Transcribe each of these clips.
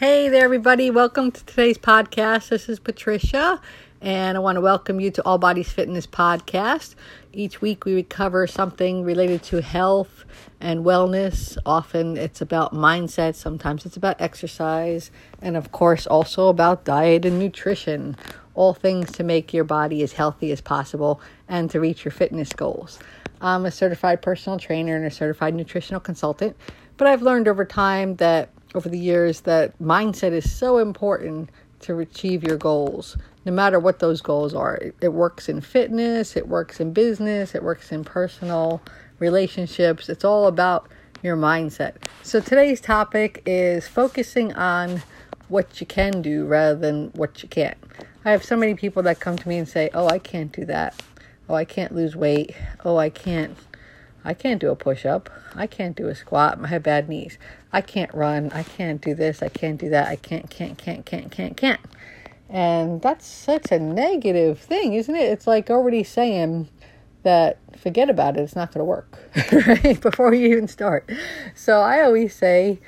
Hey there, everybody. Welcome to today's podcast. This is Patricia, and I want to welcome you to All Bodies Fitness Podcast. Each week, we cover something related to health and wellness. Often, it's about mindset, sometimes, it's about exercise, and of course, also about diet and nutrition. All things to make your body as healthy as possible and to reach your fitness goals. I'm a certified personal trainer and a certified nutritional consultant, but I've learned over time that over the years that mindset is so important to achieve your goals, no matter what those goals are. It, it, works in fitness, it works in business, it works in personal relationships. It's all about your mindset. So today's topic is focusing on what you can do rather than what you can't. I have so many people that come to me and say, "Oh, I can't do that. Oh, I can't lose weight. Oh, I can't I can't do a push up. I can't do a squat. I have bad knees. I can't run. I can't do this. I can't do that. I can't, can't, can't, can't, can't, can't. And that's such a negative thing, isn't it? It's like already saying that forget about it, it's not going to work, right? Before you even start. So I always say,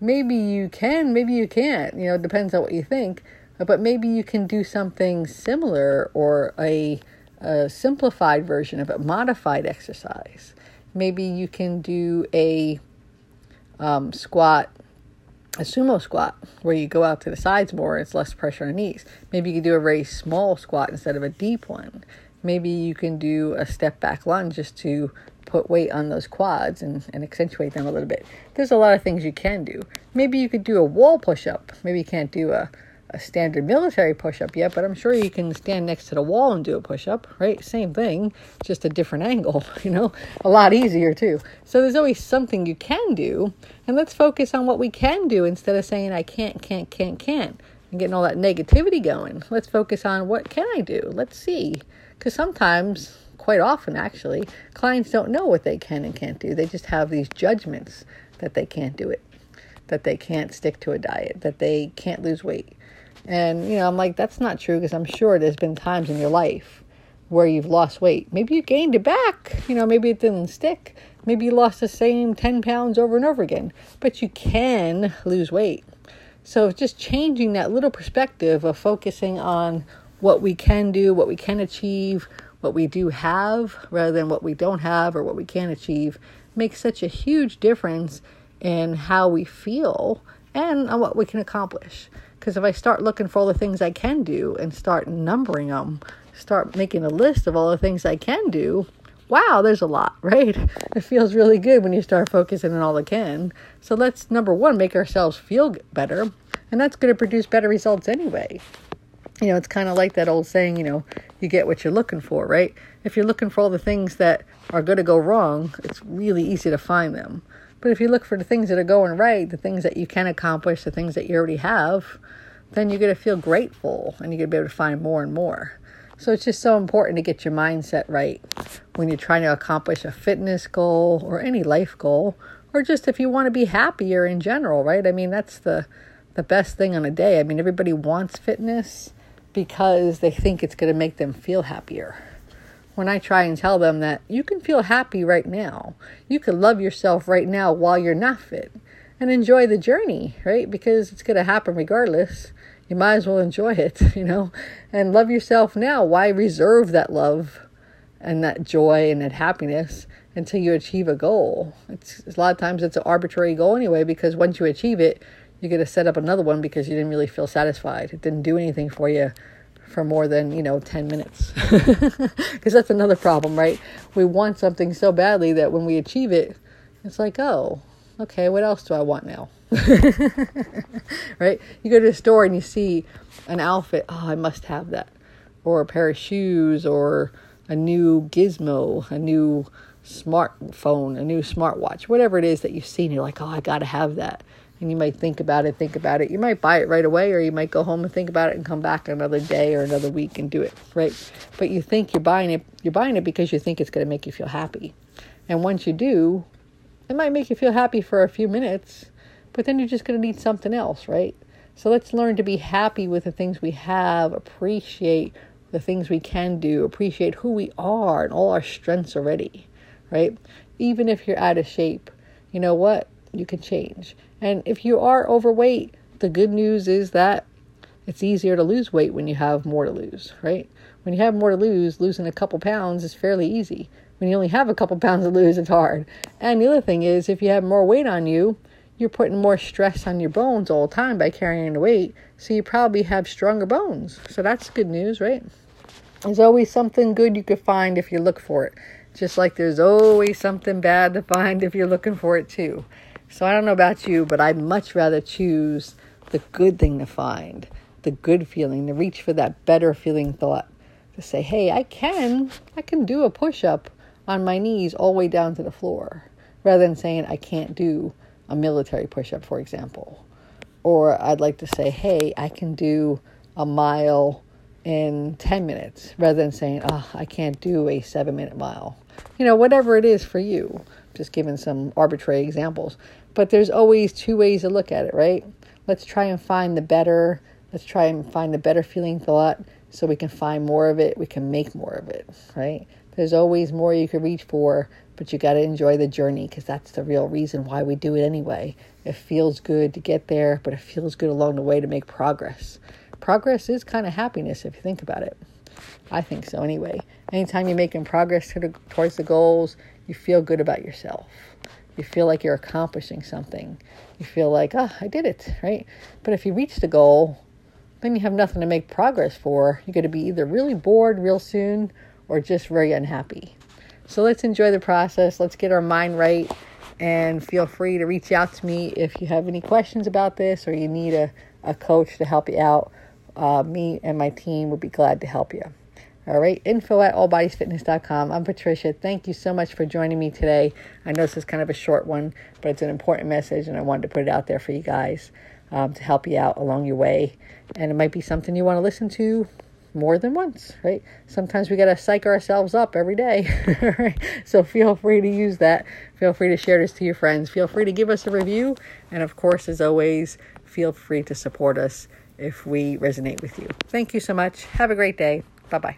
maybe you can, maybe you can't. You know, it depends on what you think. But maybe you can do something similar or a, a simplified version of it, modified exercise maybe you can do a um, squat, a sumo squat, where you go out to the sides more. It's less pressure on knees. Maybe you can do a very small squat instead of a deep one. Maybe you can do a step back lunge just to put weight on those quads and, and accentuate them a little bit. There's a lot of things you can do. Maybe you could do a wall push up. Maybe you can't do a a standard military push up yet, but I'm sure you can stand next to the wall and do a push up, right? Same thing, just a different angle, you know, a lot easier too. So there's always something you can do, and let's focus on what we can do instead of saying I can't, can't, can't, can't, and getting all that negativity going. Let's focus on what can I do? Let's see. Because sometimes, quite often actually, clients don't know what they can and can't do. They just have these judgments that they can't do it, that they can't stick to a diet, that they can't lose weight and, you know, I'm like, that's not true because I'm sure there's been times in your life where you've lost weight. Maybe you gained it back. You know, maybe it didn't stick. Maybe you lost the same 10 pounds over and over again, but you can lose weight. So just changing that little perspective of focusing on what we can do, what we can achieve, what we do have, rather than what we don't have or what we can't achieve, makes such a huge difference in how we feel and on what we can accomplish. Because if I start looking for all the things I can do and start numbering them, start making a list of all the things I can do, wow, there's a lot, right? It feels really good when you start focusing on all the can. So let's, number one, make ourselves feel better. And that's going to produce better results anyway. You know, it's kind of like that old saying, you know, you get what you're looking for, right? If you're looking for all the things that are going to go wrong, it's really easy to find them. But if you look for the things that are going right, the things that you can accomplish, the things that you already have, then you're going to feel grateful and you're going to be able to find more and more. So it's just so important to get your mindset right when you're trying to accomplish a fitness goal or any life goal, or just if you want to be happier in general, right? I mean, that's the the best thing on a day. I mean, everybody wants fitness because they think it's going to make them feel happier when I try and tell them that you can feel happy right now. You can love yourself right now while you're not fit and enjoy the journey, right? Because it's going to happen regardless. You might as well enjoy it, you know, and love yourself now. Why reserve that love and that joy and that happiness until you achieve a goal? It's a lot of times it's an arbitrary goal anyway because once you achieve it, you're going to set up another one because you didn't really feel satisfied. It didn't do anything for you for more than you know 10 minutes. Because that's another problem right? We want something so badly that when we achieve it it's like oh okay what else do i want now? Right? You go to the store and you see an outfit oh i must have that. Or a pair of shoes or a new gizmo a new smartphone a new smartwatch whatever it is that you've seen you're like oh i gotta have that and you might think about it, think about it. You might buy it right away, or you might go home and think about it and come back another day or another week and do it, right? But you think you're buying it, you're buying it because you think it's going to make you feel happy. And once you do, it might make you feel happy for a few minutes, but then you're just going to need something else, right? So let's learn to be happy with the things we have, appreciate the things we can do, appreciate who we are and all our strengths already, right? Even if you're out of shape, you know what? You can change. And if you are overweight, the good news is that it's easier to lose weight when you have more to lose, right? When you have more to lose, losing a couple pounds is fairly easy. When you only have a couple pounds to lose, it's hard. And the other thing is, if you have more weight on you, you're putting more stress on your bones all the time by carrying the weight. So you probably have stronger bones. So that's good news, right? There's always something good you could find if you look for it. Just like there's always something bad to find if you're looking for it too. So I don't know about you, but I'd much rather choose the good thing to find, the good feeling, to reach for that better feeling thought. To say, hey, I can, I can do a push up on my knees all the way down to the floor, rather than saying I can't do a military push up, for example. Or I'd like to say, hey, I can do a mile in 10 minutes, rather than saying, oh, I can't do a seven minute mile. You know, whatever it is for you, just giving some arbitrary examples. But there's always two ways to look at it, right? Let's try and find the better, let's try and find the better feeling thought so we can find more of it, we can make more of it, right? There's always more you can reach for, but you got to enjoy the journey because that's the real reason why we do it anyway. It feels good to get there, but it feels good along the way to make progress. Progress is kind of happiness if you think about it. I think so anyway. Anytime you're making progress towards the goals, you feel good about yourself. You feel like you're accomplishing something. You feel like, oh, I did it, right? But if you reach the goal, then you have nothing to make progress for. You're going to be either really bored real soon or just very unhappy. So let's enjoy the process. Let's get our mind right. And feel free to reach out to me if you have any questions about this or you need a, a coach to help you out. Uh, me and my team would be glad to help you. All right, info at allbodiesfitness.com. I'm Patricia. Thank you so much for joining me today. I know this is kind of a short one, but it's an important message, and I wanted to put it out there for you guys um, to help you out along your way. And it might be something you want to listen to more than once, right? Sometimes we got to psych ourselves up every day, right? So feel free to use that. Feel free to share this to your friends. Feel free to give us a review. And of course, as always, feel free to support us if we resonate with you. Thank you so much. Have a great day. Bye bye.